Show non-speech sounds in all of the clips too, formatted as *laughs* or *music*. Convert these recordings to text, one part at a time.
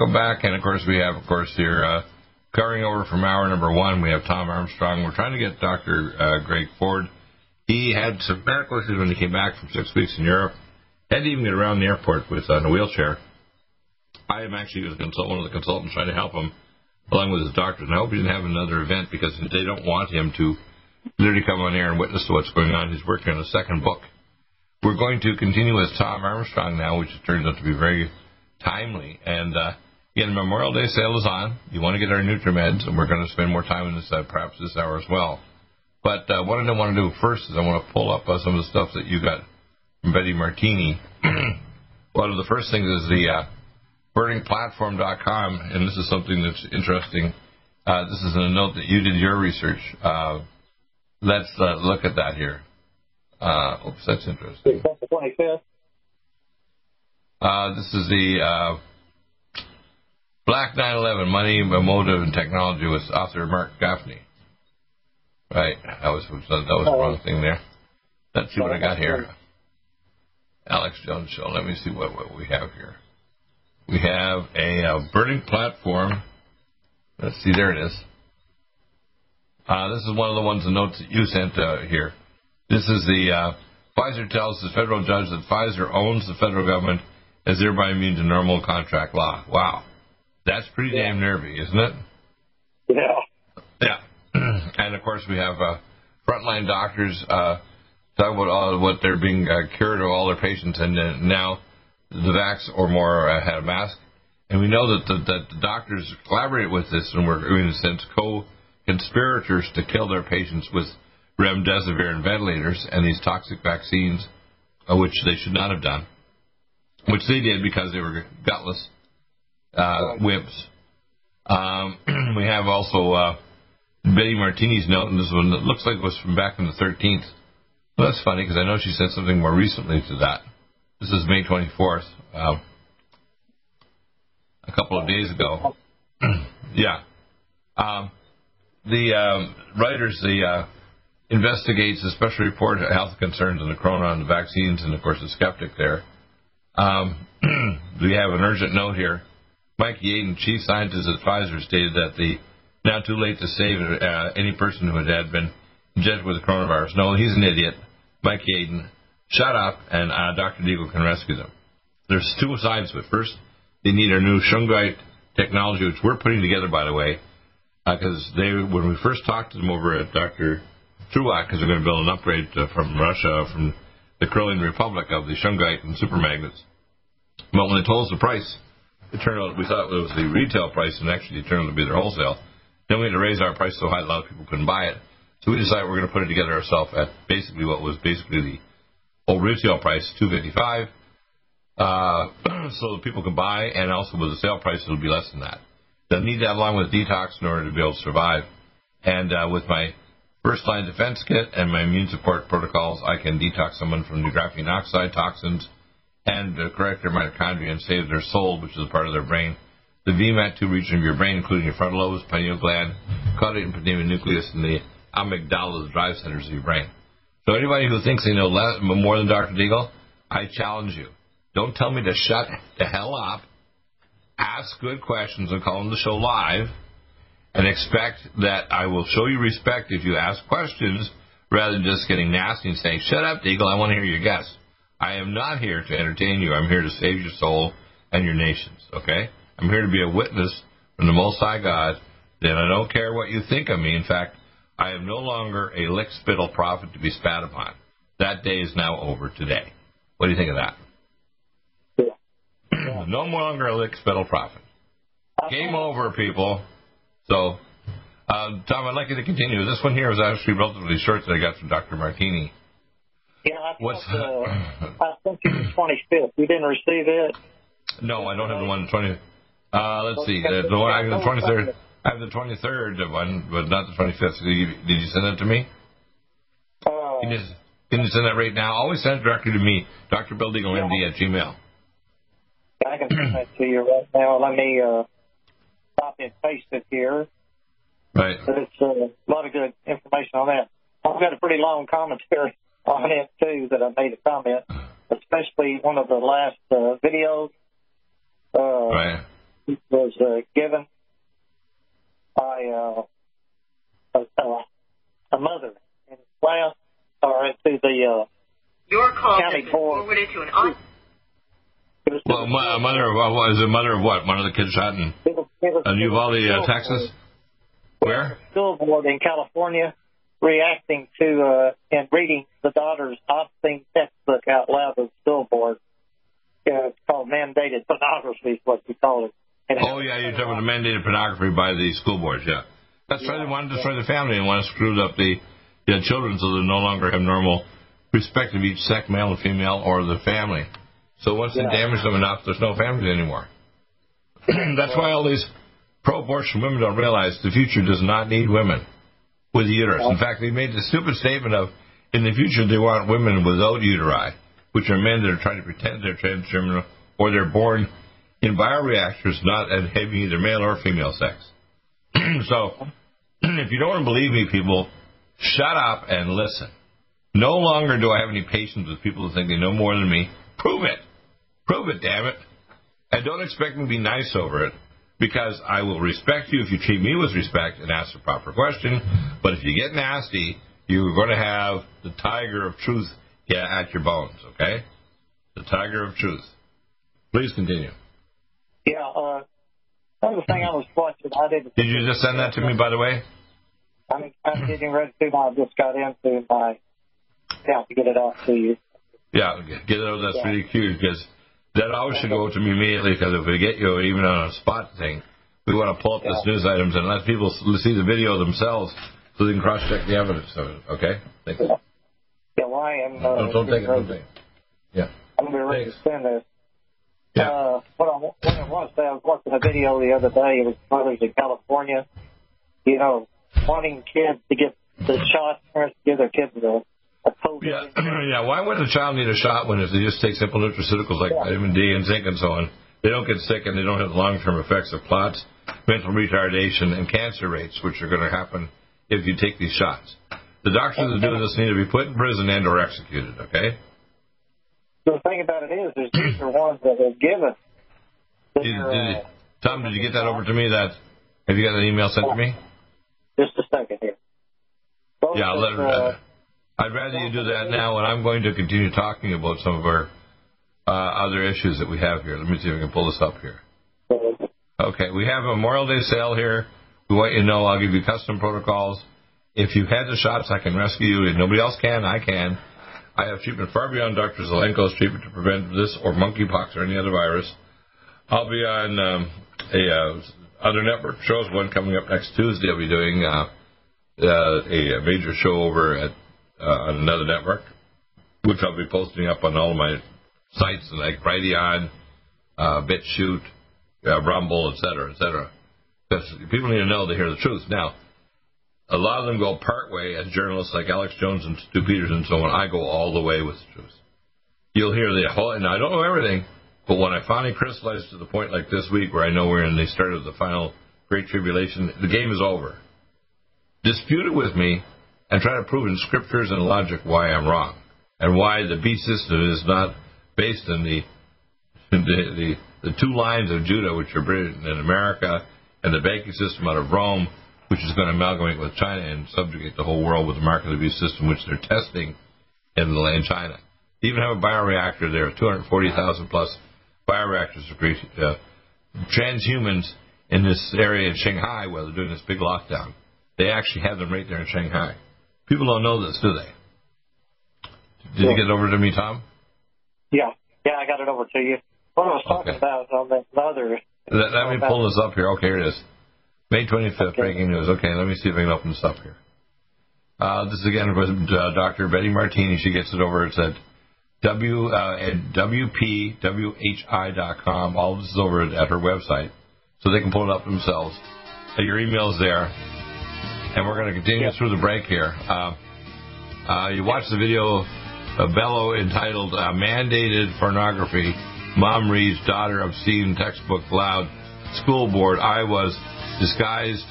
Welcome back. And of course, we have, of course, here uh, covering over from hour number one, we have Tom Armstrong. We're trying to get Dr. Uh, Greg Ford. He had some medical issues when he came back from six weeks in Europe. Had to even get around the airport with uh, a wheelchair. I am actually was consult, one of the consultants trying to help him along with his doctors. And I hope he didn't have another event because they don't want him to literally come on air and witness to what's going on. He's working on a second book. We're going to continue with Tom Armstrong now, which turns out to be very timely. And uh, again, Memorial Day sale is on. You want to get our NutriMeds, and we're going to spend more time in this uh, perhaps this hour as well. But uh, what I want to do first is I want to pull up uh, some of the stuff that you got from Betty Martini. *clears throat* One of the first things is the uh, burningplatform.com, and this is something that's interesting. Uh, this is a note that you did your research. Uh, let's uh, look at that here. Uh, oops, that's interesting. Uh, this is the uh, Black 9/11: Money, Motive, and Technology with author Mark Gaffney. Right, that was that was the wrong thing there. Let's see what I got here. Alex Jones Show. Let me see what, what we have here. We have a, uh, burning platform. Let's see, there it is. Uh, this is one of the ones, the notes that you sent uh, here. This is the uh, Pfizer tells the federal judge that Pfizer owns the federal government as thereby immune to normal contract law. Wow. That's pretty yeah. damn nervy, isn't it? Yeah. Yeah. *clears throat* and of course, we have uh, frontline doctors uh, talking about all what they're being uh, cured of all their patients, and uh, now the vax or more uh, had a mask. And we know that the, that the doctors collaborate with this and were, in a sense, co-conspirators to kill their patients with remdesivir and ventilators and these toxic vaccines, uh, which they should not have done which they did because they were gutless uh, wimps. Um, *clears throat* we have also uh, Betty Martini's note, and this one looks like it was from back in the 13th. Well, that's funny because I know she said something more recently to that. This is May 24th, uh, a couple of days ago. *clears throat* yeah. Um, the um, writers, the uh, investigates the special report health concerns in the corona and the vaccines, and of course the skeptic there. Um, *clears throat* we have an urgent note here. Mike Yeadon, chief scientist advisor, stated that the now too late to save uh, any person who had been injected with the coronavirus. No, he's an idiot. Mike Yeadon, shut up, and uh, Dr. Deagle can rescue them. There's two sides to it. First, they need our new Shungite technology, which we're putting together, by the way, because uh, they when we first talked to them over at Dr. Truax, because they're going to build an upgrade uh, from Russia, from the Karelian Republic of the Shungite and super magnets. But when they told us the price, it turned out we thought it was the retail price, and actually it turned out to be their wholesale. Then we had to raise our price so high that a lot of people couldn't buy it. So we decided we're going to put it together ourselves at basically what was basically the old retail price, two fifty five, uh, *clears throat* so that people can buy, and also with the sale price it'll be less than that. They'll need that along with detox in order to be able to survive. And uh, with my first line defense kit and my immune support protocols, I can detox someone from the graphene oxide toxins and correct their mitochondria and save their soul, which is a part of their brain. The VMAT2 region of your brain, including your frontal lobes, pineal gland, caudate and putamen nucleus, and the amygdala, the drive centers of your brain. So anybody who thinks they know less, more than Dr. Deagle, I challenge you. Don't tell me to shut the hell up. Ask good questions and call on the show live and expect that I will show you respect if you ask questions rather than just getting nasty and saying, "Shut up, Deagle, I want to hear your guess." I am not here to entertain you. I'm here to save your soul and your nations. Okay? I'm here to be a witness from the Most High God. Then I don't care what you think of me. In fact, I am no longer a lick spittle prophet to be spat upon. That day is now over today. What do you think of that? Yeah. No longer a lick spittle prophet. Game over, people. So, um, Tom, I'd like you to continue. This one here was actually relatively short that I got from Dr. Martini. Yeah, I What's thought, uh, I sent you the 25th. You didn't receive it? No, I don't have the one twenty. Uh, let's see. The, the one I have the twenty third. I have the twenty third one, but not the twenty fifth. Did you, did you send that to me? Uh, Can you, can you send that right now? Always send it directly to me, Dr. Bill Deagle, MD at Gmail. I can send that to you right now. Let me uh, copy and paste it here. Right. But it's uh, a lot of good information on that. I've got a pretty long commentary on it too that I made a comment, especially one of the last uh, videos uh, Right. was uh, given by uh, a, a, a mother in class or to the uh, Your call has County board. forwarded to an un- it was to Well, the mo- a mother of what was a mother of what? One of the kids shot in it was- it was- it was Uvalde, uh, Texas. Where? school board in California reacting to uh, and reading the daughter's obscene textbook out loud to the school board. Uh, it's called mandated pornography, is what we call it. And Oh yeah, you're talking about the mandated pornography by the school boards. Yeah, that's why they want to destroy the family and want to screw up the, the children so they no longer have normal respect of each sex, male and female, or the family. So once they damage them enough, there's no families anymore. *clears throat* that's why all these pro-abortion women don't realize the future does not need women with the uterus. In fact, they made the stupid statement of in the future they want women without uteri, which are men that are trying to pretend they're transgender or they're born in bioreactors not having either male or female sex. *clears throat* so, *clears throat* if you don't want to believe me, people, shut up and listen. No longer do I have any patience with people who think they know more than me. Prove it. Prove it, damn it. And don't expect me to be nice over it because I will respect you if you treat me with respect and ask the proper question. But if you get nasty, you're going to have the tiger of truth at your bones, okay? The tiger of truth. Please continue. Yeah, uh, another thing I was watching, I didn't. Did you just send that to me, by the way? I'm, I'm getting ready to. I just got into my account to get it out to you. Yeah, get it out. That's really cute because that always should go to me immediately because if we get you even on a spot thing, we want to pull up this news items and let people see the video themselves so they can cross check the evidence of it. Okay? Thanks. Yeah, well, I am. Uh, Don't, don't take it. getting Don't take it. Yeah. I'm gonna be ready to send this. Yeah. Uh, what I, what I was, I was watching a video the other day. It was mothers in California, you know, wanting kids to get the shot, parents to give their kids the. Yeah, *clears throat* yeah. Why would a child need a shot when if they just take simple nutraceuticals like Yeah. vitamin D and zinc and so on? They don't get sick and they don't have the long-term effects of clots, mental retardation, and cancer rates, which are going to happen if you take these shots. The doctors that do this need to be put in prison and or executed. Okay? The thing about it is, is these are ones that are given. Did, did, Tom, did you get that over to me? That have you got an email sent to me? Just a second here. Both Yeah, I'll let her. uh, I'd rather you do that now, and I'm going to continue talking about some of our uh, other issues that we have here. Let me see if I can pull this up here. Okay, we have a Memorial Day sale here. We want you to know I'll give you custom protocols. If you've had the shots, I can rescue you. If nobody else can, I can. I have treatment far beyond Dr. Zelenko's treatment to prevent this or monkeypox or any other virus. I'll be on um, a uh, other network shows. One coming up next Tuesday. I'll be doing uh, uh, a, major show over at on another network, which I'll be posting up on all my sites like Brighteon, uh, BitChute, uh, Rumble, et cetera, et cetera. Because people need to know to hear the truth. Now, a lot of them go part way as journalists like Alex Jones and Stu Peters and so on. I go all the way with the truth. You'll hear the whole, and I don't know everything, but when I finally crystallize to the point like this week where I know we're in the start of the final Great Tribulation, the game is over. Dispute it with me and try to prove in scriptures and logic why I'm wrong and why the B system is not based in the the, the, the two lines of Judah, which are Britain and America, and the banking system out of Rome, which is going to amalgamate with China and subjugate the whole world with the market abuse system, which they're testing in, the, in China. They even have a bioreactor there, 240,000 plus bioreactors uh, transhumans in this area in Shanghai where they're doing this big lockdown. They actually have them right there in Shanghai. People don't know this, do they? Did yeah. you get it over to me, Tom? Yeah, yeah, I got it over to you. What I was talking okay. about on the other. Let, let me pull this up here. Okay, here it is. May 25th, okay. breaking news. Okay, let me see if I can open this up here. Uh, this is again from uh, Dr. Betty Martini. She gets it over. It's at w uh, at mpwhi.com. All of this is over at her website, so they can pull it up themselves. Uh, your email is there, and we're going to continue yep. through the break here. Uh, uh, you watch the video of Bello entitled uh, "Mandated Pornography." Mom reads daughter obscene textbook loud. School board. I was disguised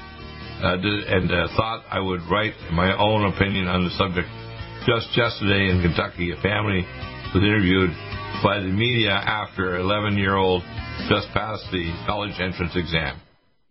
uh, and uh, thought I would write my own opinion on the subject. Just yesterday in Kentucky, a family was interviewed by the media after an 11 year old just passed the college entrance exam.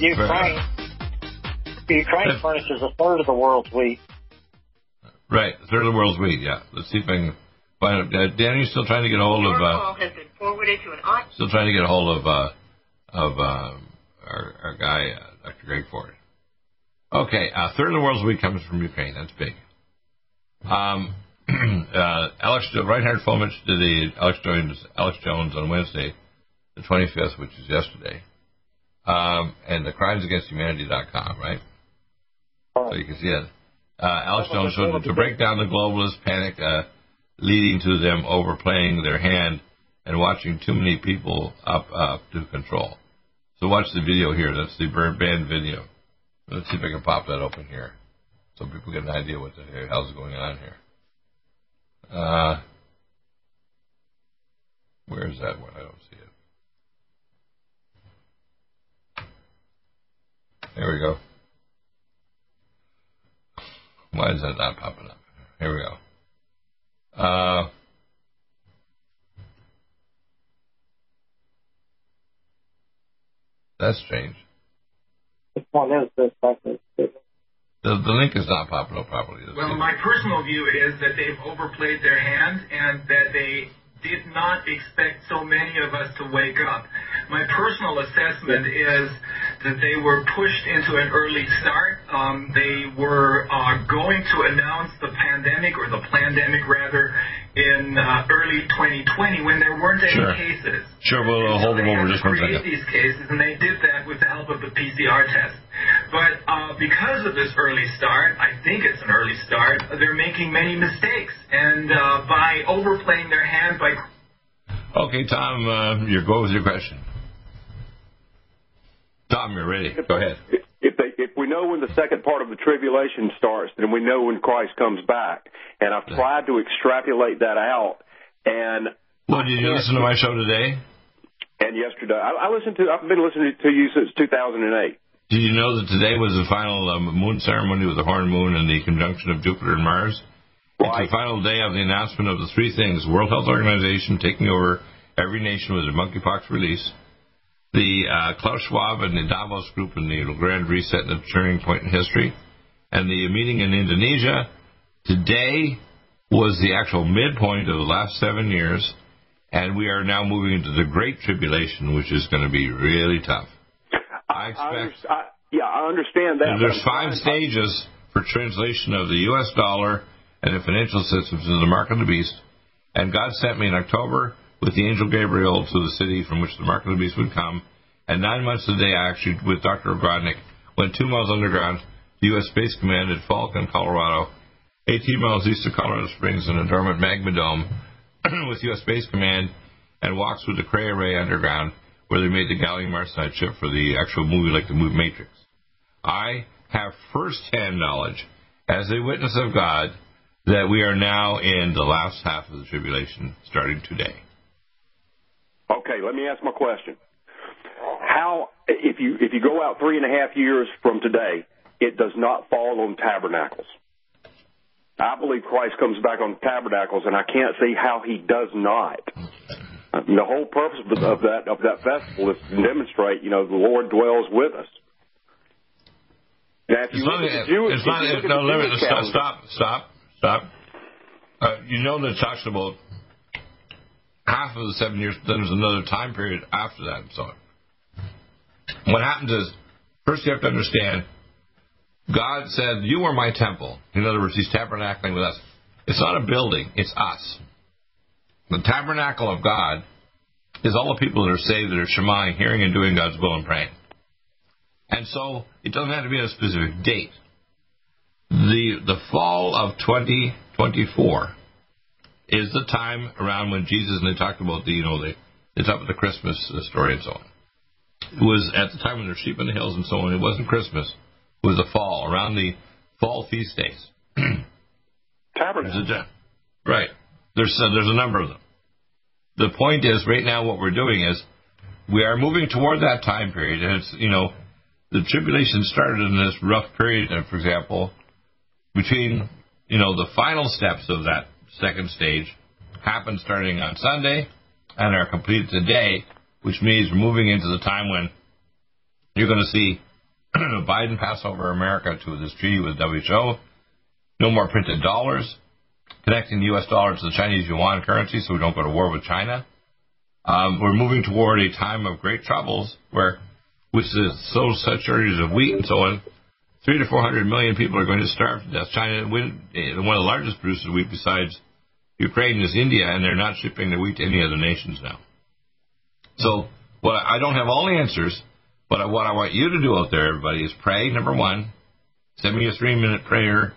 Ukraine, Ukraine furnishes a third of the world's wheat. Right, a third of the world's wheat. Yeah. Let's see if I can find. Uh, Dan, you still trying to get a hold of? Uh, still trying to get a hold of uh, of uh, our, our guy, uh, Dr. Greg Ford. Okay, a third of the world's wheat comes from Ukraine. That's big. Um, *clears throat* uh, Alex Reiner Fuellmich did the Alex Jones, Alex Jones on Wednesday the 25th, which is yesterday, um, and the crimesagainsthumanity.com, right? So you can see it. Uh, Alex Jones showed to break down the globalist panic uh, leading to them overplaying their hand and watching too many people up up to control. So watch the video here. That's the band video. Let's see if I can pop that open here, so people get an idea what the hell's going on here. Uh, where is that one? I don't see it. There we go. Why is that not popping up? Here we go. Uh, that's strange. Which one is this? The, the link is not popping up properly. Well, my personal view is that they've overplayed their hand and that they did not expect so many of us to wake up. My personal assessment is that they were pushed into an early start. Um, they were uh, going to announce the pandemic or the pandemic rather in uh, early 2020 when there weren't any Sure. cases. Sure, we'll uh, hold So them over just one second. these cases, and they did that with the help of the PCR test. But uh, because of this early start, I think it's an early start. They're making many mistakes, and uh, by overplaying their hand by Okay, Tom, uh, you go with your question. Tom, you're ready. Go ahead. If- they, if we know when the second part of the tribulation starts, then we know when Christ comes back. And I've tried to extrapolate that out. And Well, did you listen to my show today? and yesterday, I, I listened to. I've been listening to you since 2008. Did you know that today was the final um, moon ceremony with the horn moon and the conjunction of Jupiter and Mars? It's the final day of the announcement of the three things: World Health Organization taking over every nation with a monkeypox release, the uh, Klaus Schwab and the Davos Group and the Grand Reset and the turning point in history, and the meeting in Indonesia. Today was the actual midpoint of the last seven years, and we are now moving into the Great Tribulation, which is going to be really tough. I I expect. under- I, yeah, I understand that. There's five stages for translation of the U.S. dollar and the financial systems into the mark of the beast. And God sent me in October with the angel Gabriel to the city from which the mark of the beast would come. And nine months a day, I actually, with Dr. Ogrodnik, went two miles underground to U.S. Space Command at Falcon, Colorado, 18 miles east of Colorado Springs in a dormant magma dome *clears throat* with U.S. Space Command, and walked through the Cray Array underground where they made the gallium arsenide chip for the actual movie, like the movie Matrix. I have first-hand knowledge, as a witness of God, that we are now in the last half of the tribulation, starting today. Okay, let me ask my question. How, if you if you go out three and a half years from today, it does not fall on tabernacles. I believe Christ comes back on tabernacles, and I can't see how he does not. The whole purpose of that of that festival is to demonstrate, you know, the Lord dwells with us. Now, if you It's look not, at the Jewish, it's not, if you no, limit, stop, stop, stop. Uh, you know that talks about half of the seven years, then there's another time period after that and so on. What happens is, first you have to understand, God said, You are my temple. In other words, He's tabernacling with us. It's not a building, it's us. The tabernacle of God is all the people that are saved that are shemaing, hearing and doing God's will and praying. And so it doesn't have to be a specific date. The the fall of 2024 is the time around when Jesus and they talked about the you know they they talked about the Christmas uh, story and so on. It was at the time when there's sheep in the hills and so on. It wasn't Christmas. It was the fall around the fall feast days. *clears throat* There's tabernacle. a gen- right. There's a, there's a number of them. The point is, right now, what we're doing is we are moving toward that time period, and it's you know the tribulation started in this rough period. uh, For example, between you know the final steps of that second stage happen starting on Sunday and are completed today, which means we're moving into the time when you're going to see *clears throat* Biden pass over America to this treaty with WHO. No more printed dollars. Connecting the U.S. dollar to the Chinese yuan currency so we don't go to war with China. Um, we're moving toward a time of great troubles where, with the so such shortages of wheat and so on, three to four hundred million people are going to starve to death. China, eh, one of the largest producers of wheat besides Ukraine is India, and they're not shipping their wheat to any other nations now. So Well, I don't have all the answers, but what I want you to do out there, everybody, is pray. Number one, send me a three-minute prayer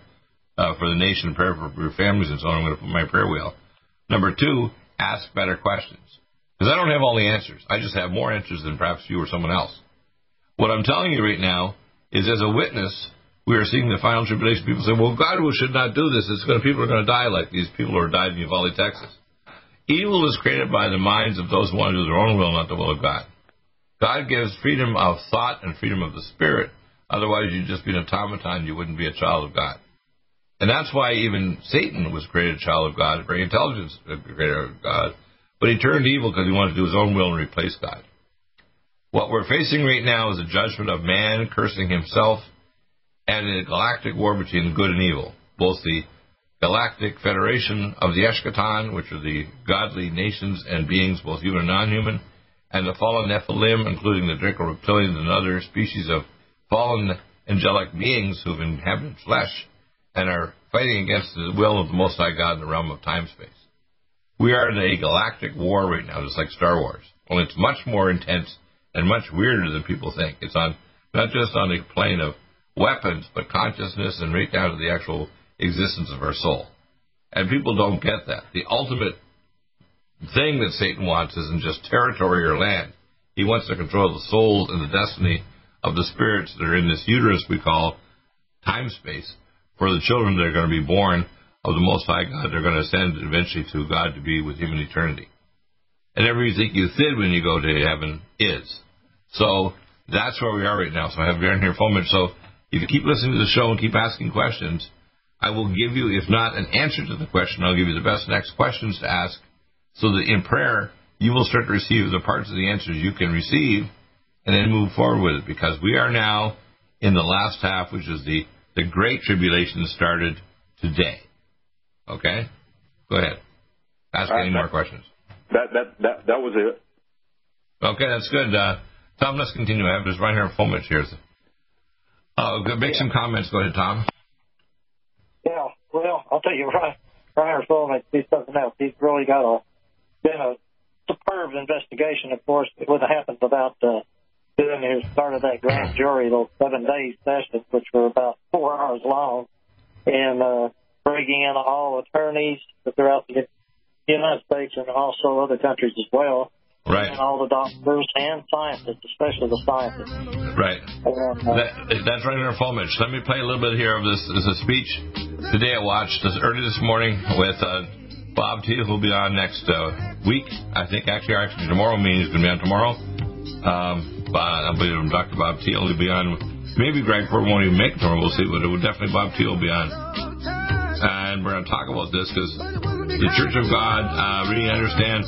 uh, for the nation, prayer for your families, and so on. I'm going to put my prayer wheel. Number two, ask better questions. Because I don't have all the answers. I just have more answers than perhaps you or someone else. What I'm telling you right now is, as a witness, we are seeing the final tribulation. People say, "Well, God should not do this. It's going to, people are going to die like these people who are dying in Uvalde, Texas." Evil is created by the minds of those who want to do their own will, not the will of God. God gives freedom of thought and freedom of the spirit. Otherwise, you'd just be an automaton. You wouldn't be a child of God. And that's why even Satan was created a child of God, very intelligent uh, creator of God. But he turned evil because he wanted to do his own will and replace God. What we're facing right now is a judgment of man cursing himself and a galactic war between good and evil. Both the Galactic Federation of the Eschaton, which are the godly nations and beings, both human and non-human, and the fallen Nephilim, including the Draco reptilians and other species of fallen angelic beings who've inhabited flesh and are fighting against the will of the Most High God in the realm of time space. We are in a galactic war right now, just like Star Wars. Only it's much more intense and much weirder than people think. It's on not just on the plane of weapons, but consciousness and right down to the actual existence of our soul. And people don't get that. The ultimate thing that Satan wants isn't just territory or land. He wants to control the souls and the destiny of the spirits that are in this uterus we call time space for the children that are going to be born of the Most High God. They're going to ascend eventually to God to be with Him in eternity. And everything you think when you go to heaven is. So that's where we are right now. So I have Baron here phone So if you keep listening to the show and keep asking questions, I will give you, if not an answer to the question, I'll give you the best next questions to ask so that in prayer you will start to receive the parts of the answers you can receive and then move forward with it because we are now in the last half, which is the, the Great Tribulation started today. Okay? Go ahead. Ask any more questions. That, that, that, that was it. Okay, that's good. Uh, Tom, let's continue. I have this right here in Fuellmich here. Uh, make some comments. Go ahead, Tom. Yeah, well, I'll tell you, Ryan, Ryan Fuellmich, he's something else. He's really got a been a superb investigation. Of course, it wouldn't have happened without uh, doing his start of that grand jury, those seven days sessions, which were about four hours long, and uh, bringing in all attorneys throughout the United States and also other countries as well. Right. And all the doctors and scientists, especially the scientists. Right. And, uh, that, that's right in our. Let me play a little bit here of this. This is a speech today I watched this early this morning with uh, Bob Thiel, who'll be on next uh, week. I think actually, actually tomorrow means he's going to be on tomorrow. Um, but I believe Dr. Bob Thiel will be on. Maybe Greg Ford won't even make it tomorrow. We'll see, but it will definitely Bob Thiel will be on. And we're going to talk about this because the Church of God uh, really understands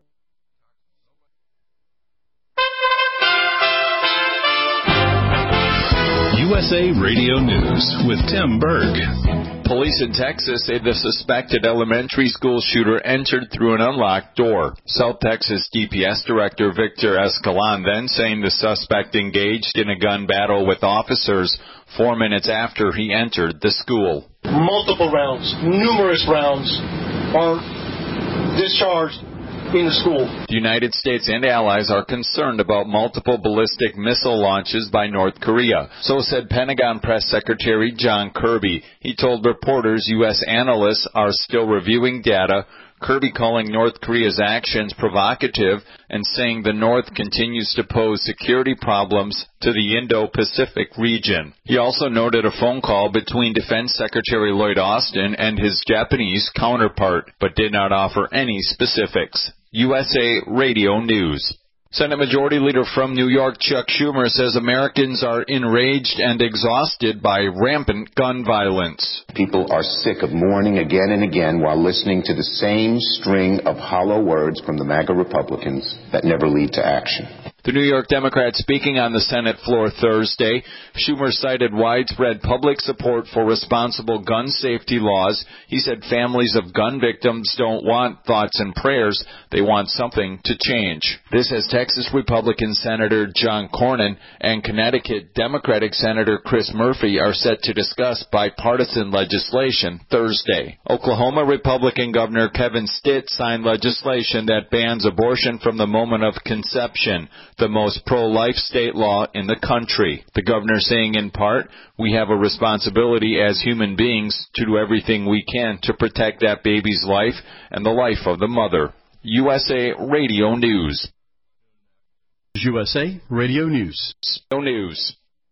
USA Radio News with Tim Berg. Police in Texas say the suspected elementary school shooter entered through an unlocked door. South Texas DPS Director Victor Escalon then saying the suspect engaged in a gun battle with officers four minutes after he entered the school. Multiple rounds, numerous rounds are discharged school. The United States and allies are concerned about multiple ballistic missile launches by North Korea. So said Pentagon Press Secretary John Kirby. He told reporters U.S. analysts are still reviewing data Kirby calling North Korea's actions provocative and saying the North continues to pose security problems to the Indo-Pacific region. He also noted a phone call between Defense Secretary Lloyd Austin and his Japanese counterpart, but did not offer any specifics. USA Radio News. Senate Majority Leader from New York, Chuck Schumer, says Americans are enraged and exhausted by rampant gun violence. People are sick of mourning again and again while listening to the same string of hollow words from the MAGA Republicans that never lead to action. The New York Democrat speaking on the Senate floor Thursday, Schumer cited widespread public support for responsible gun safety laws. He said families of gun victims don't want thoughts and prayers, they want something to change. This as Texas Republican Senator John Cornyn and Connecticut Democratic Senator Chris Murphy are set to discuss bipartisan legislation Thursday. Oklahoma Republican Governor Kevin Stitt signed legislation that bans abortion from the moment of conception the most pro-life state law in the country. The governor saying in part, we have a responsibility as human beings to do everything we can to protect that baby's life and the life of the mother. USA Radio News. USA Radio News. News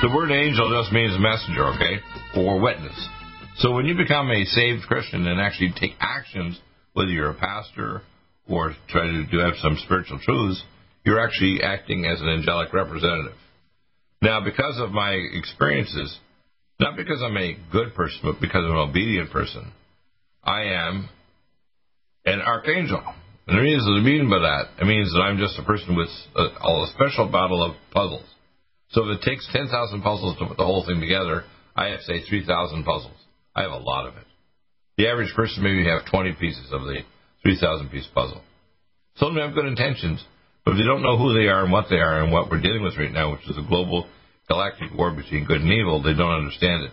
The word angel just means messenger, okay, or witness. So when you become a saved Christian and actually take actions, whether you're a pastor or try to do have some spiritual truths, you're actually acting as an angelic representative. Now, because of my experiences, not because I'm a good person, but because I'm an obedient person, I am an archangel. And the reason I mean by that, it means that I'm just a person with a, a special battle of puzzles. So if it takes 10,000 puzzles to put the whole thing together, I have, say, 3,000 puzzles. I have a lot of it. The average person maybe have 20 pieces of the 3,000 piece puzzle. Some of them have good intentions, but if they don't know who they are and what they are and what we're dealing with right now, which is a global galactic war between good and evil, they don't understand it.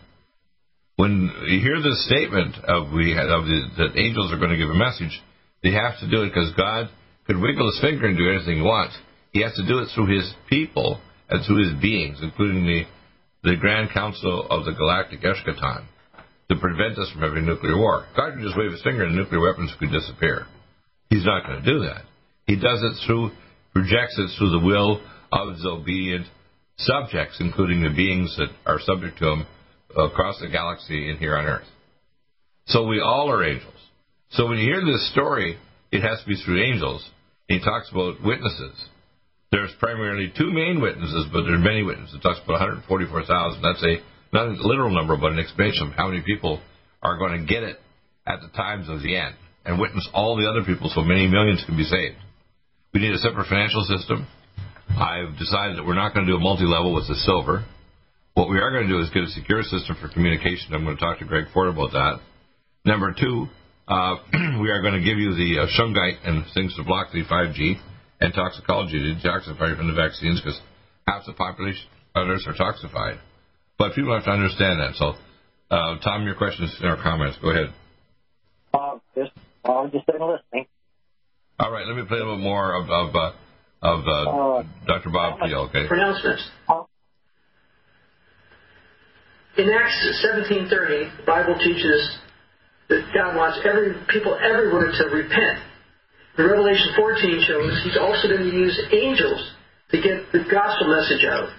When you hear this statement of we of the, that angels are going to give a message, they have to do it because God could wiggle his finger and do anything he wants. He has to do it through his people and to his beings, including the, the Grand Council of the Galactic Eschaton, to prevent us from having nuclear war. God could just wave his finger and nuclear weapons could disappear. He's not going to do that. He does it through, projects it through the will of his obedient subjects, including the beings that are subject to him across the galaxy and here on Earth. So we all are angels. So when you hear this story, it has to be through angels. He talks about witnesses. There's primarily two main witnesses, but there are many witnesses. It talks about 144,000. That's a not a literal number, but an explanation of how many people are going to get it at the times of the end and witness all the other people so many millions can be saved. We need a separate financial system. I've decided that we're not going to do a multi-level with the silver. What we are going to do is get a secure system for communication. I'm going to talk to Greg Ford about that. Number two, uh, *clears throat* we are going to give you the uh, shungite and things to block the 5G and toxicology to detoxify from the vaccines because half the population others are toxified. But people have to understand that. So, uh, Tom, your questions or comments. Go ahead. Uh, just, I'm just been listening. All right, let me play a little more of of, uh, of uh, uh Dr. Bob Peel. Okay. Pronouncements. In Acts 17:30, the Bible teaches that God wants every people everywhere to repent the Revelation 14 shows he's also going to use angels to get the gospel message out.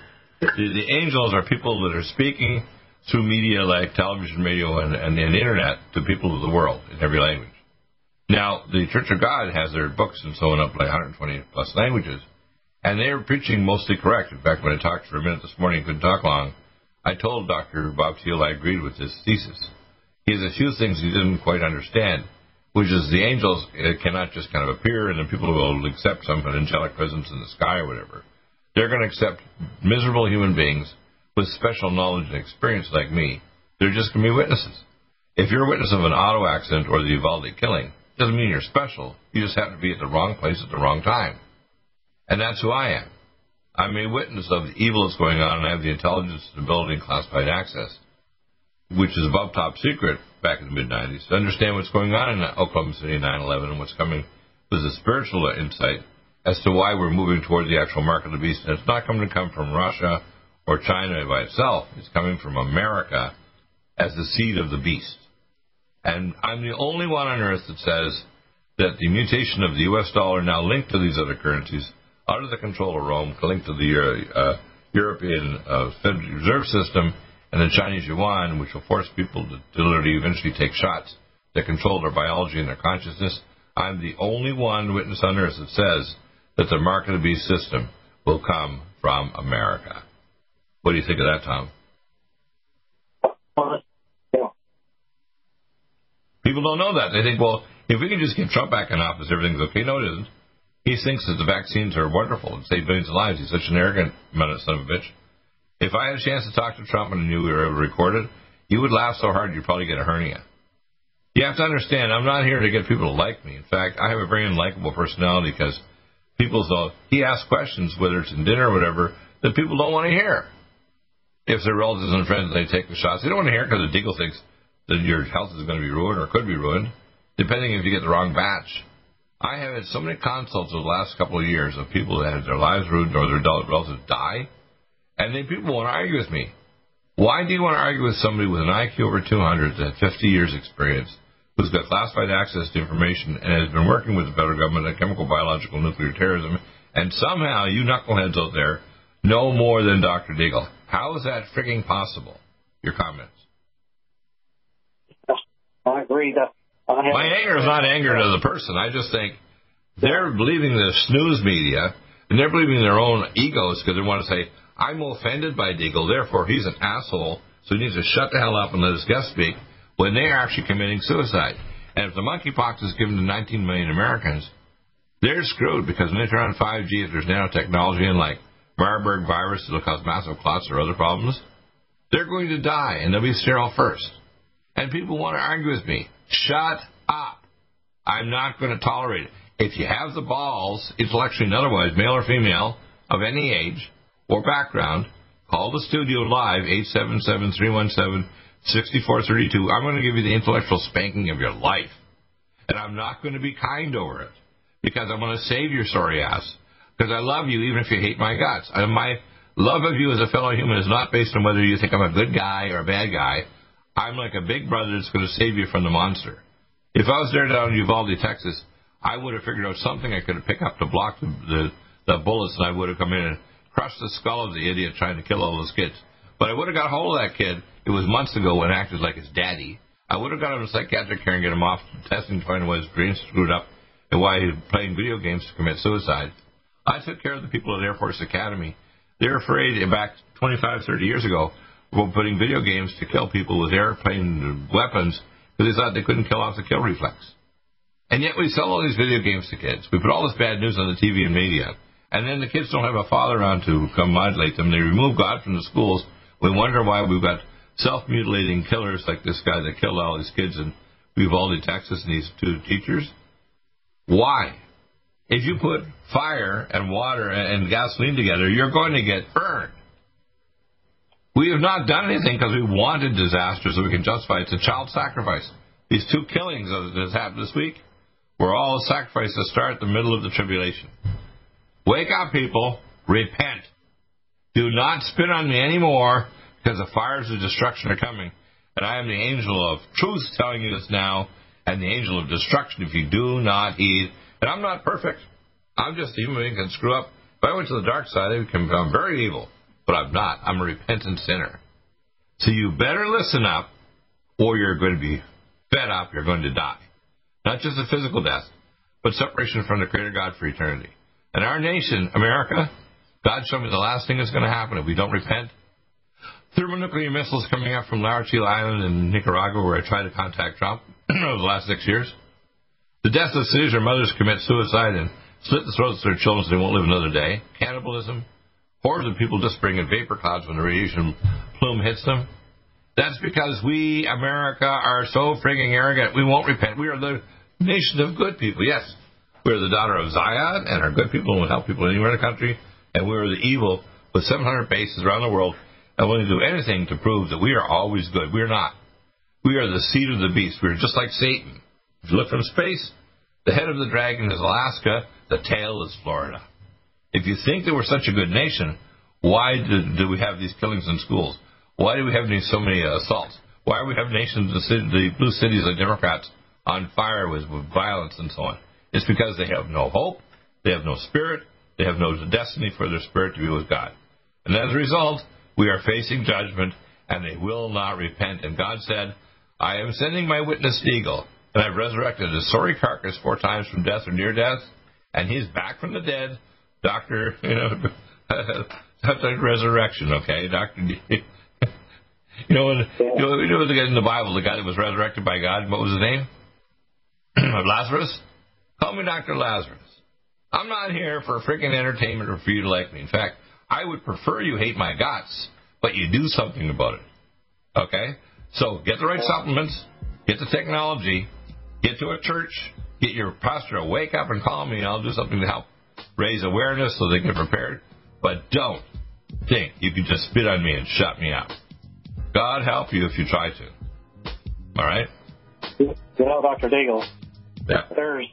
The, the angels are people that are speaking through media like television, radio, and, and, and the internet to people of the world in every language. Now, the Church of God has their books and so on up like 120 plus languages, and they are preaching mostly correct. In fact, when I talked for a minute this morning, couldn't talk long, I told Dr. Bob Thiel I agreed with his thesis. He has a few things he didn't quite understand, which is the angels it cannot just kind of appear and then people will accept some angelic presence in the sky or whatever. They're going to accept miserable human beings with special knowledge and experience like me. They're just going to be witnesses. If you're a witness of an auto accident or the Uvalde killing, doesn't mean you're special. You just happen to be at the wrong place at the wrong time. And that's who I am. I'm a witness of the evil that's going on, and I have the intelligence, and ability, and classified access, which is above top secret back in the mid 90s, to understand what's going on in Oklahoma City 9 11 and what's coming with a spiritual insight as to why we're moving toward the actual mark of the beast. And it's not going to come from Russia or China by itself, it's coming from America as the seed of the beast. And I'm the only one on earth that says that the mutation of the U.S. dollar now linked to these other currencies of the control of Rome, linked to the uh, European uh, Federal Reserve System and the Chinese yuan, which will force people to, literally eventually take shots that control their biology and their consciousness. I'm the only one witness on earth that says that the market of beast system will come from America. What do you think of that, Tom? People don't know that. They think, well, if we can just get Trump back in office, everything's okay. No, it isn't. He thinks that the vaccines are wonderful and save billions of lives. He's such an arrogant son of a bitch. If I had a chance to talk to Trump and I knew we were ever recorded, you would laugh so hard you'd probably get a hernia. You have to understand, I'm not here to get people to like me. In fact, I have a very unlikable personality because people so he asks questions, whether it's in dinner or whatever, that people don't want to hear. If they're relatives and friends, they take the shots. They don't want to hear because the Deagle thinks that your health is going to be ruined or could be ruined, depending if you get the wrong batch. I have had so many consults over the last couple of years of people that had their lives ruined or their adult relatives die, and then people want to argue with me. Why do you want to argue with somebody with an IQ over 200 that has 50 years experience, who's got classified access to information and has been working with the federal government on chemical, biological, nuclear terrorism, and somehow you knuckleheads out there know more than Dr. Deagle? How is that freaking possible? Your comments. I agree. That I My anger is not anger to the person. I just think they're believing the snooze media and they're believing their own egos because they want to say, I'm offended by Deagle, therefore he's an asshole, so he needs to shut the hell up and let his guest speak when they're actually committing suicide. And if the monkeypox is given to 19 million Americans, they're screwed because when they turn on 5G, if there's nanotechnology and like Marburg virus that'll cause massive clots or other problems, they're going to die and they'll be sterile first. And people want to argue with me. Shut up. I'm not going to tolerate it. If you have the balls, intellectually and otherwise, male or female, of any age or background, call the studio live, 877-317-6432. I'm going to give you the intellectual spanking of your life. And I'm not going to be kind over it because I'm going to save your sorry ass. Because I love you even if you hate my guts. And my love of you as a fellow human is not based on whether you think I'm a good guy or a bad guy. I'm like a big brother that's going to save you from the monster. If I was there down in Uvalde, Texas, I would have figured out something I could have picked up to block the, the, the bullets, and I would have come in and crushed the skull of the idiot trying to kill all those kids. But I would have got hold of that kid. It was months ago when acted like his daddy. I would have got him to psychiatric care and get him off testing to find why his brain screwed up and why he was playing video games to commit suicide. I took care of the people at Air Force Academy. They're afraid back 25, 30 years ago we were putting video games to kill people with airplane weapons because they thought they couldn't kill off the kill reflex. And yet we sell all these video games to kids. We put all this bad news on the TV and media. And then the kids don't have a father around to come modulate them. They remove God from the schools. We wonder why we've got self-mutilating killers like this guy that killed all these kids in Uvalde, Texas, and these two teachers. Why? If you put fire and water and gasoline together, you're going to get burned. We have not done anything because we wanted disaster so we can justify it. It's a child sacrifice. These two killings that has happened this week were all sacrifices to start the middle of the tribulation. Wake up, people. Repent. Do not spit on me anymore because the fires of destruction are coming. And I am the angel of truth telling you this now, and the angel of destruction if you do not heed. And I'm not perfect. I'm just a human being can screw up. If I went to the dark side, I would become very evil. but I'm not. I'm a repentant sinner. So you better listen up, or you're going to be fed up. You're going to die. Not just a physical death, but separation from the Creator God for eternity. And our nation, America, God showed me the last thing that's going to happen if we don't repent. Thermonuclear missiles coming out from Laurentian Island in Nicaragua, where I tried to contact Trump *clears throat* over the last six years. The deaths of where mothers commit suicide and slit the throats of their children so they won't live another day. Cannibalism. Hordes of people disappearing in vapor clouds when the radiation plume hits them. That's because we, America, are so frigging arrogant. We won't repent. We are the nation of good people. Yes, we are the daughter of Zion and are good people and will help people anywhere in the country. And we are the evil with 700 bases around the world and willing to do anything to prove that we are always good. We are not. We are the seed of the beast. We are just like Satan. If you look from space, the head of the dragon is Alaska, the tail is Florida. If you think that we're such a good nation, why do, do we have these killings in schools? Why do we have so many assaults? Why do we have nations, the, city, the blue cities of Democrats, on fire with, with violence and so on? It's because they have no hope, they have no spirit, they have no destiny for their spirit to be with God. And as a result, we are facing judgment, and they will not repent. And God said, I am sending my witness eagle, and I've resurrected a sorry carcass four times from death or near death, and he's back from the dead. Doctor, you know, *laughs* like resurrection, okay? Doctor, *laughs* you know, when, you know, you know the guy in the Bible, the guy that was resurrected by God, what was his name? *clears throat* Lazarus? Call me Dr. Lazarus. I'm not here for a freaking entertainment or for you to like me. In fact, I would prefer you hate my guts, but you do something about it. Okay? So get the right supplements, get the technology, get to a church, get your pastor to wake up and call me, and I'll do something to help raise awareness so they get prepared. But don't think you can just spit on me and shut me up. God help you if you try to. All right? You know, Dr. Deagle, yeah. there's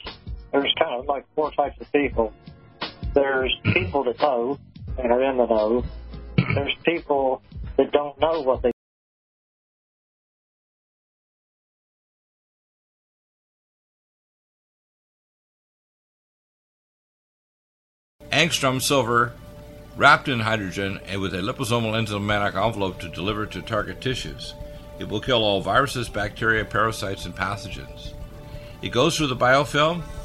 there's kind of like four types of people. There's people that know and are in the know. There's people that don't know what they angstrom silver wrapped in hydrogen and with a liposomal enzymatic envelope to deliver to target tissues. It will kill all viruses, bacteria, parasites, and pathogens. It goes through the biofilm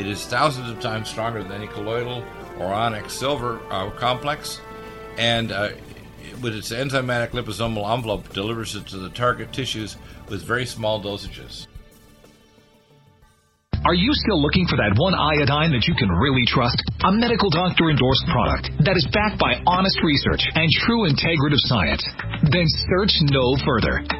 It is thousands of times stronger than any colloidal or onyx silver uh, complex, and uh, with its enzymatic liposomal envelope delivers it to the target tissues with very small dosages. Are you still looking for that one iodine that you can really trust? A medical doctor endorsed product that is backed by honest research and true integrative science? Then search no further.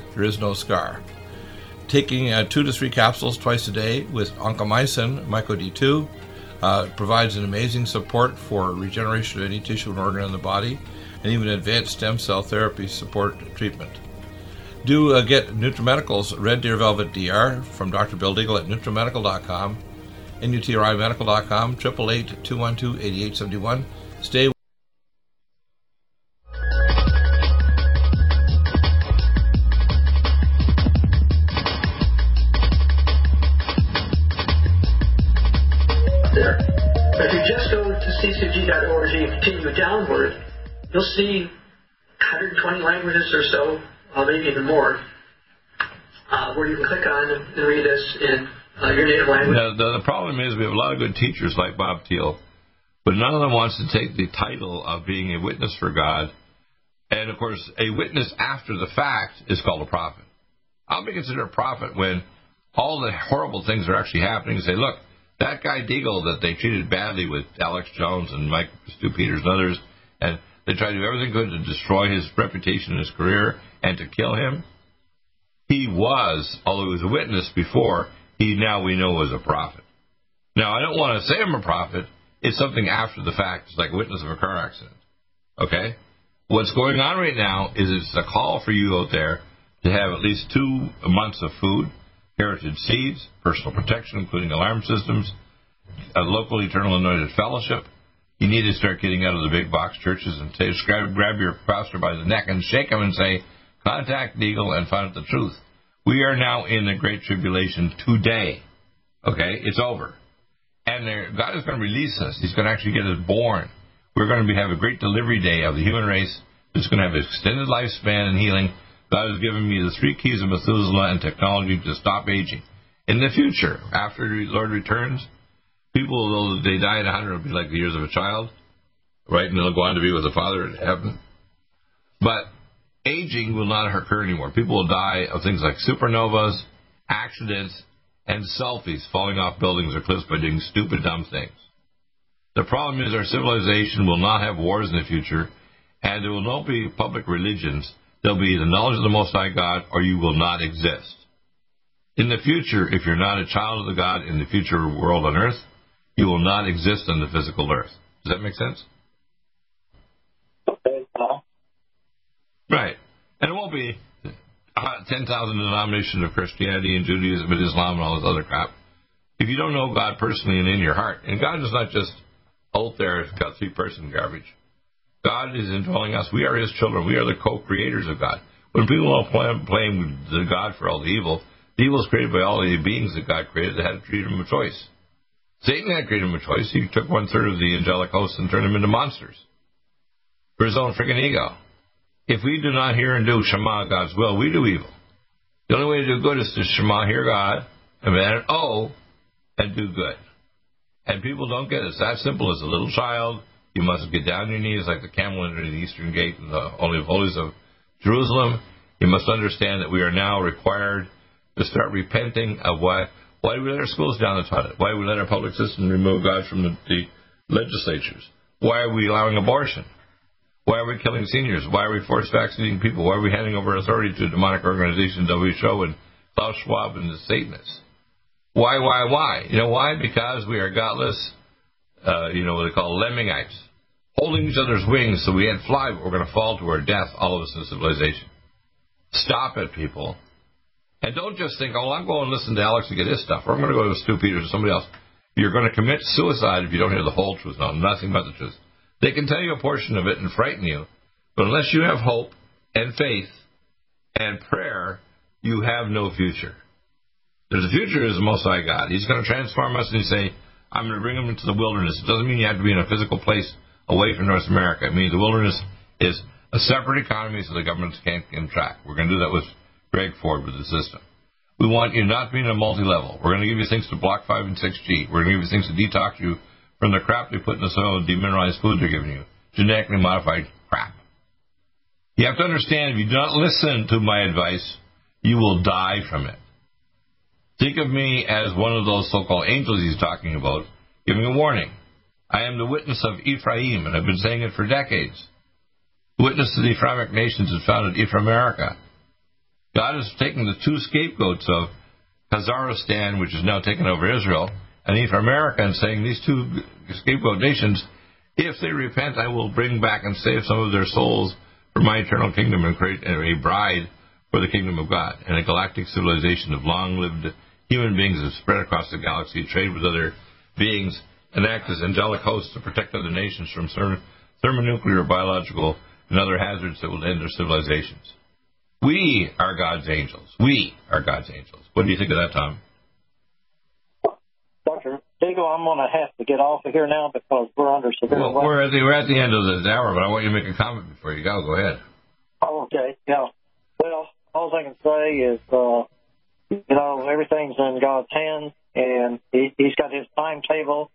there is no scar. Taking uh, two to three capsules twice a day with oncomycin, myco D2, uh, provides an amazing support for regeneration of any tissue and organ in the body, and even advanced stem cell therapy support treatment. Do uh, get NutriMedical's Red Deer Velvet DR from Dr. Bill Deagle at NutriMedical.com, NUTRIMedical.com, 888-212-8871. Stay is we have a lot of good teachers like Bob Thiel, but none of them wants to take the title of being a witness for God. And of course, a witness after the fact is called a prophet. I'll be considered a prophet when all the horrible things are actually happening and say, look, that guy Deagle that they treated badly with Alex Jones and Mike Stew Peters and others, and they tried to do everything good to destroy his reputation and his career and to kill him. He was, although he was a witness before, he now we know was a prophet. Now I don't want to say I'm a prophet. It's something after the fact. It's like witness of a car accident. Okay? What's going on right now is it's a call for you out there to have at least two months of food heritage seeds, personal protection, including alarm systems, a local Eternal Anointed Fellowship. You need to start getting out of the big box churches and say, grab, grab your pastor by the neck and shake him and say, contact Deagle and find out the truth. We are now in the Great Tribulation today. Okay? It's over. And God is going to release us. He's going to actually get us born. We're going to be, have a great delivery day of the human race. It's going to have extended lifespan and healing God has given me the three keys of Methuselah and technology to stop aging. In the future, after the Lord returns, people, though they die at 100, will be like the years of a child, right? And they'll go on to be with the Father in heaven. But aging will not occur anymore. People will die of things like supernovas, accidents, and selfies falling off buildings or cliffs by doing stupid, dumb things. The problem is our civilization will not have wars in the future, and there will not be public religions There'll be the knowledge of the Most High God, or you will not exist. In the future, if you're not a child of the God in the future world on earth, you will not exist on the physical earth. Does that make sense? Okay, Right. And it won't be Uh, 10,000 denominations of Christianity and Judaism and Islam and all this other crap. If you don't know God personally and in your heart, and God is not just out there, three person garbage. God is indwelling us. We are His children. We are the co-creators of God. When people don't blame the God for all the evil, the evil is created by all the beings that God created that had freedom of choice. Satan had freedom of choice. He took one third of the angelic hosts and turned them into monsters for his own freaking ego. If we do not hear and do Shema, God's will, we do evil. The only way to do good is to Shema, hear God, and then oh, and do good. And people don't get it. It's that simple as a little child you must get down on your knees like the camel under the eastern gate in the Holy of Holies of Jerusalem. You must understand that we are now required to start repenting of why why do we let our schools down the toilet? Why do we let our public system remove God from the, the legislatures? Why are we allowing abortion? Why are we killing seniors? Why are we force vaccinating people? Why are we handing over authority to demonic organizations, WHO and Klaus Schwab and the Satanists? Why, why, why? You know why? Because we are godless, uh, you know, what they call lemmingites, holding each other's wings so we had fly, but we're going to fall to our death, all of us in civilization. Stop it, people. And don't just think, oh, I'm going to listen to Alex to get his stuff, or I'm going to go to Stew Peters or somebody else. You're going to commit suicide if you don't hear the whole truth, no, nothing but the truth. They can tell you a portion of it and frighten you, but unless you have hope and faith and prayer, you have no future. There's a future is the Most High God. He's going to transform us and say, I'm going to bring them into the wilderness. It doesn't mean you have to be in a physical place away from North America. It means the wilderness is a separate economy so the governments can't track. We're going to do that with Greg Ford with the system. We want you not to be in a multi-level. We're going to give you things to block 5 and 6G. We're going to give you things to detox you from the crap they put in the soil and demineralized food they're giving you. Genetically modified crap. You have to understand, if you do not listen to my advice, you will die from it. Think of me as one of those so-called angels he's talking about, giving a warning. I am the witness of Ephraim, and I've been saying it for decades. The witness to the Ephraimic nations is found in Ephraimerica. God has taken the two scapegoats of Khazaristan, which is now taken over Israel, and Ephraimerica, and saying these two scapegoat nations, if they repent, I will bring back and save some of their souls for my eternal kingdom and create a bride for the kingdom of God and a galactic civilization of long-lived human beings that spread across the galaxy, trade with other beings, and act as angelic hosts to protect other nations from thermonuclear, biological, and other hazards that will end their civilizations. We are God's angels. We are God's angels. What do you think of that, Tom? Deagle, I'm going to have to get off of here now because we're under severe. Well, we're at, the, we're at the end of the hour, but I want you to make a comment before you go. Go ahead. Oh, okay. Yeah. Well, all I can say is uh, you know, everything's in God's hands, and he, he's got his timetable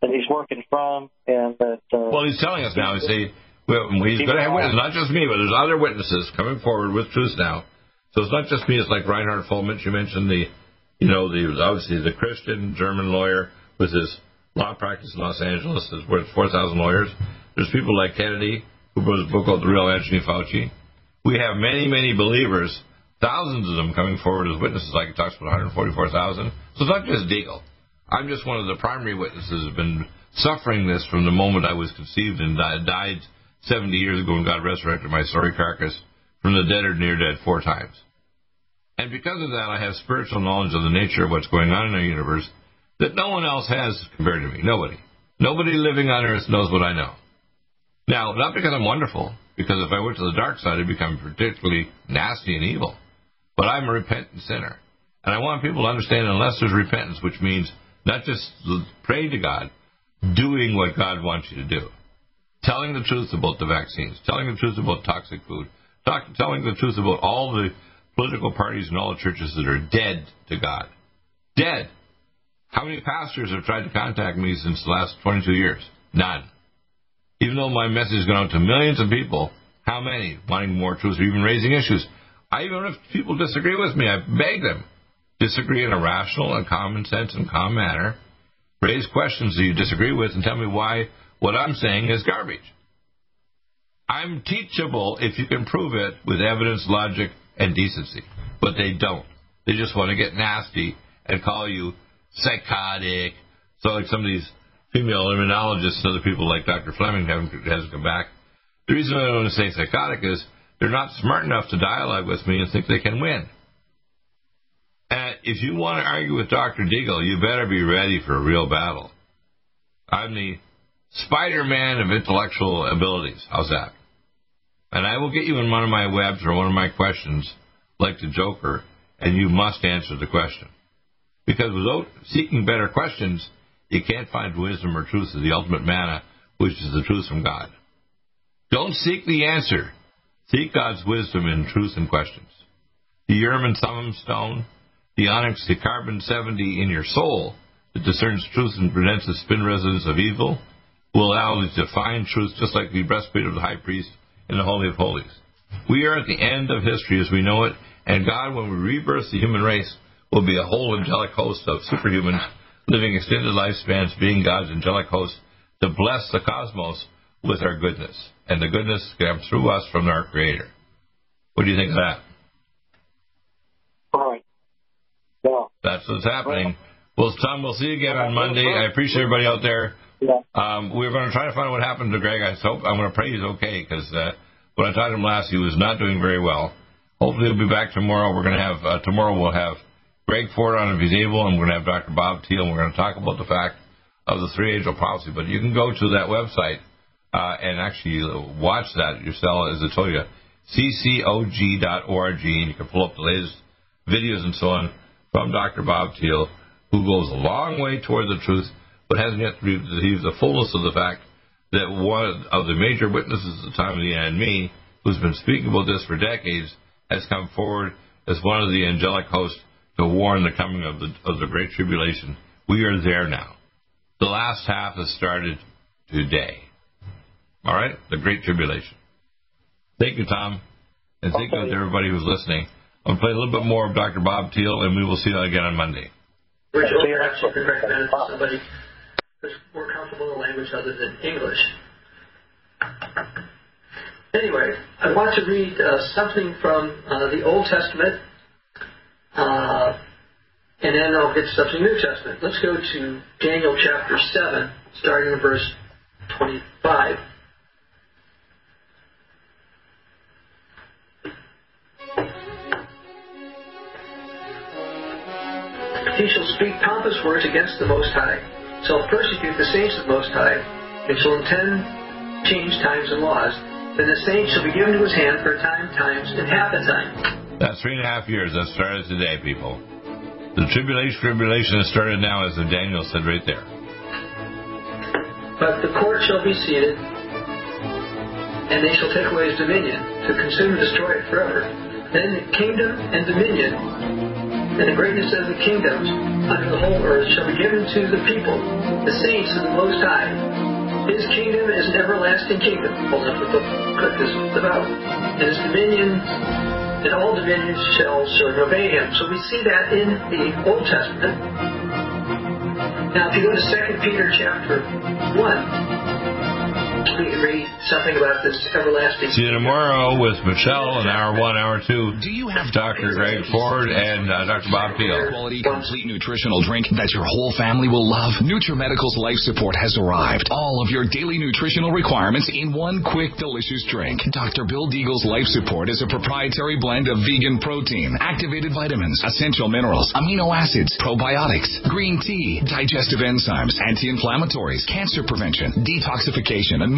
that he's working from, and that. Uh, well, he's telling us now. He's saying well, he's going to have witnesses, not just me, but there's other witnesses coming forward with truth now. So it's not just me. It's like Reinhard Fuellmich. You mentioned the, you know, the obviously the Christian German lawyer with his law practice in Los Angeles. There's worth 4,000 lawyers. There's people like Kennedy, who wrote a book called The Real Anthony Fauci. We have many, many believers thousands of them coming forward as witnesses, like he talks about 144,000. So it's not just Deagle. I'm just one of the primary witnesses who've been suffering this from the moment I was conceived and died 70 years ago when God resurrected my sorry carcass from the dead or near dead four times. And because of that, I have spiritual knowledge of the nature of what's going on in our universe that no one else has compared to me. Nobody. Nobody living on earth knows what I know. Now, not because I'm wonderful, because if I went to the dark side, I'd become particularly nasty and evil. But I'm a repentant sinner. And I want people to understand unless there's repentance, which means not just praying to God, doing what God wants you to do. Telling the truth about the vaccines, telling the truth about toxic food, talk, telling the truth about all the political parties and all the churches that are dead to God. Dead. How many pastors have tried to contact me since the last 22 years? None. Even though my message has gone out to millions of people, how many wanting more truth or even raising issues? I even if people disagree with me, I beg them disagree in a rational and common sense and calm manner. Raise questions that you disagree with and tell me why what I'm saying is garbage. I'm teachable if you can prove it with evidence, logic, and decency. But they don't. They just want to get nasty and call you psychotic. So like some of these female immunologists and other people like Dr. Fleming haven't hasn't come back. The reason I don't want to say psychotic is they're not smart enough to dialogue with me and think they can win. And if you want to argue with Dr. Deagle, you better be ready for a real battle. I'm the Spider Man of intellectual abilities. How's that? And I will get you in one of my webs or one of my questions, like the Joker, and you must answer the question. Because without seeking better questions, you can't find wisdom or truth of the ultimate manna, which is the truth from God. Don't seek the answer. Seek God's wisdom in truth and questions. The urim and thummim stone, the onyx, the carbon 70 in your soul that discerns truth and prevents the spin resonance of evil will allow you to find truth just like the breastplate of the high priest in the Holy of Holies. We are at the end of history as we know it, and God, when we rebirth the human race, will be a whole angelic host of superhumans living extended lifespans, being God's angelic host to bless the cosmos with our goodness. And the goodness comes through us from our Creator. What do you think of that? All right. Yeah. That's what's happening. Well, Tom, we'll see you again on Monday. I appreciate everybody out there. Yeah. Um, we're going to try to find out what happened to Greg. I hope I'm going to pray he's okay because uh, when I talked to him last, he was not doing very well. Hopefully, he'll be back tomorrow. We're going to have uh, tomorrow. We'll have Greg Ford on if he's able, and we're going to have Dr. Bob Thiel, and we're going to talk about the fact of the three angel prophecy. But you can go to that website uh, and actually watch that yourself, as I told you, ccog.org, and you can pull up the latest videos and so on from Dr. Bob Thiel, who goes a long way toward the truth, but hasn't yet received the fullness of the fact that one of the major witnesses at the time of the end, me, who's been speaking about this for decades, has come forward as one of the angelic hosts to warn the coming of the, of the Great Tribulation. We are there now. The last half has started today. All right? The Great Tribulation. Thank you, Tom. And thank okay. you to everybody who's listening. I'm going to play a little bit more of Dr. Bob Thiel, and we will see you again on Monday. Richard, perhaps you could recommend somebody who's more comfortable in a language other than English. Anyway, I want to read uh, something from uh, the Old Testament, uh, and then I'll get to the New Testament. Let's go to Daniel chapter 7, starting in verse 25. He shall speak pompous words against the Most High, shall persecute the saints of the Most High, and shall intend change times and laws. Then the saints shall be given to his hand for a time, times, and half a time. That's three and a half years. That started today, people. The tribulation, tribulation has started now, as Daniel said right there. But the court shall be seated, and they shall take away his dominion, to consume and destroy it forever. Then the kingdom and dominion and the greatness of the kingdoms under the whole earth shall be given to the people, the saints of the Most High. His kingdom is an everlasting kingdom. Hold up what the clip is about. And his dominion, and all dominions shall serve and obey him. So we see that in the Old Testament. Now, if you go to 2 Peter chapter 1, we read something about this everlasting. See you tomorrow with Michelle in hour one, hour two. Do you have Dr. Greg Ford and uh, Dr. Bob Thiel? Quality, complete nutritional drink that your whole family will love. NutriMedical's Life Support has arrived. All of your daily nutritional requirements in one quick, delicious drink. Dr. Bill Deagle's Life Support is a proprietary blend of vegan protein, activated vitamins, essential minerals, amino acids, probiotics, green tea, digestive enzymes, anti-inflammatories, cancer prevention, detoxification, and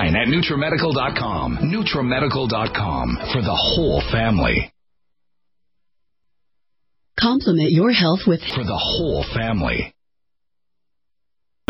online at NutriMedical.com. NutriMedical.com for the whole family. Complement your health with for the whole family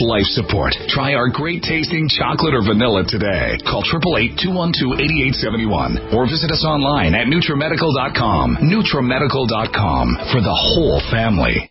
Life Support. Try our great tasting chocolate or vanilla today. Call 888-212-8871 or visit us online at NutriMedical.com. NutriMedical.com for the whole family.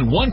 One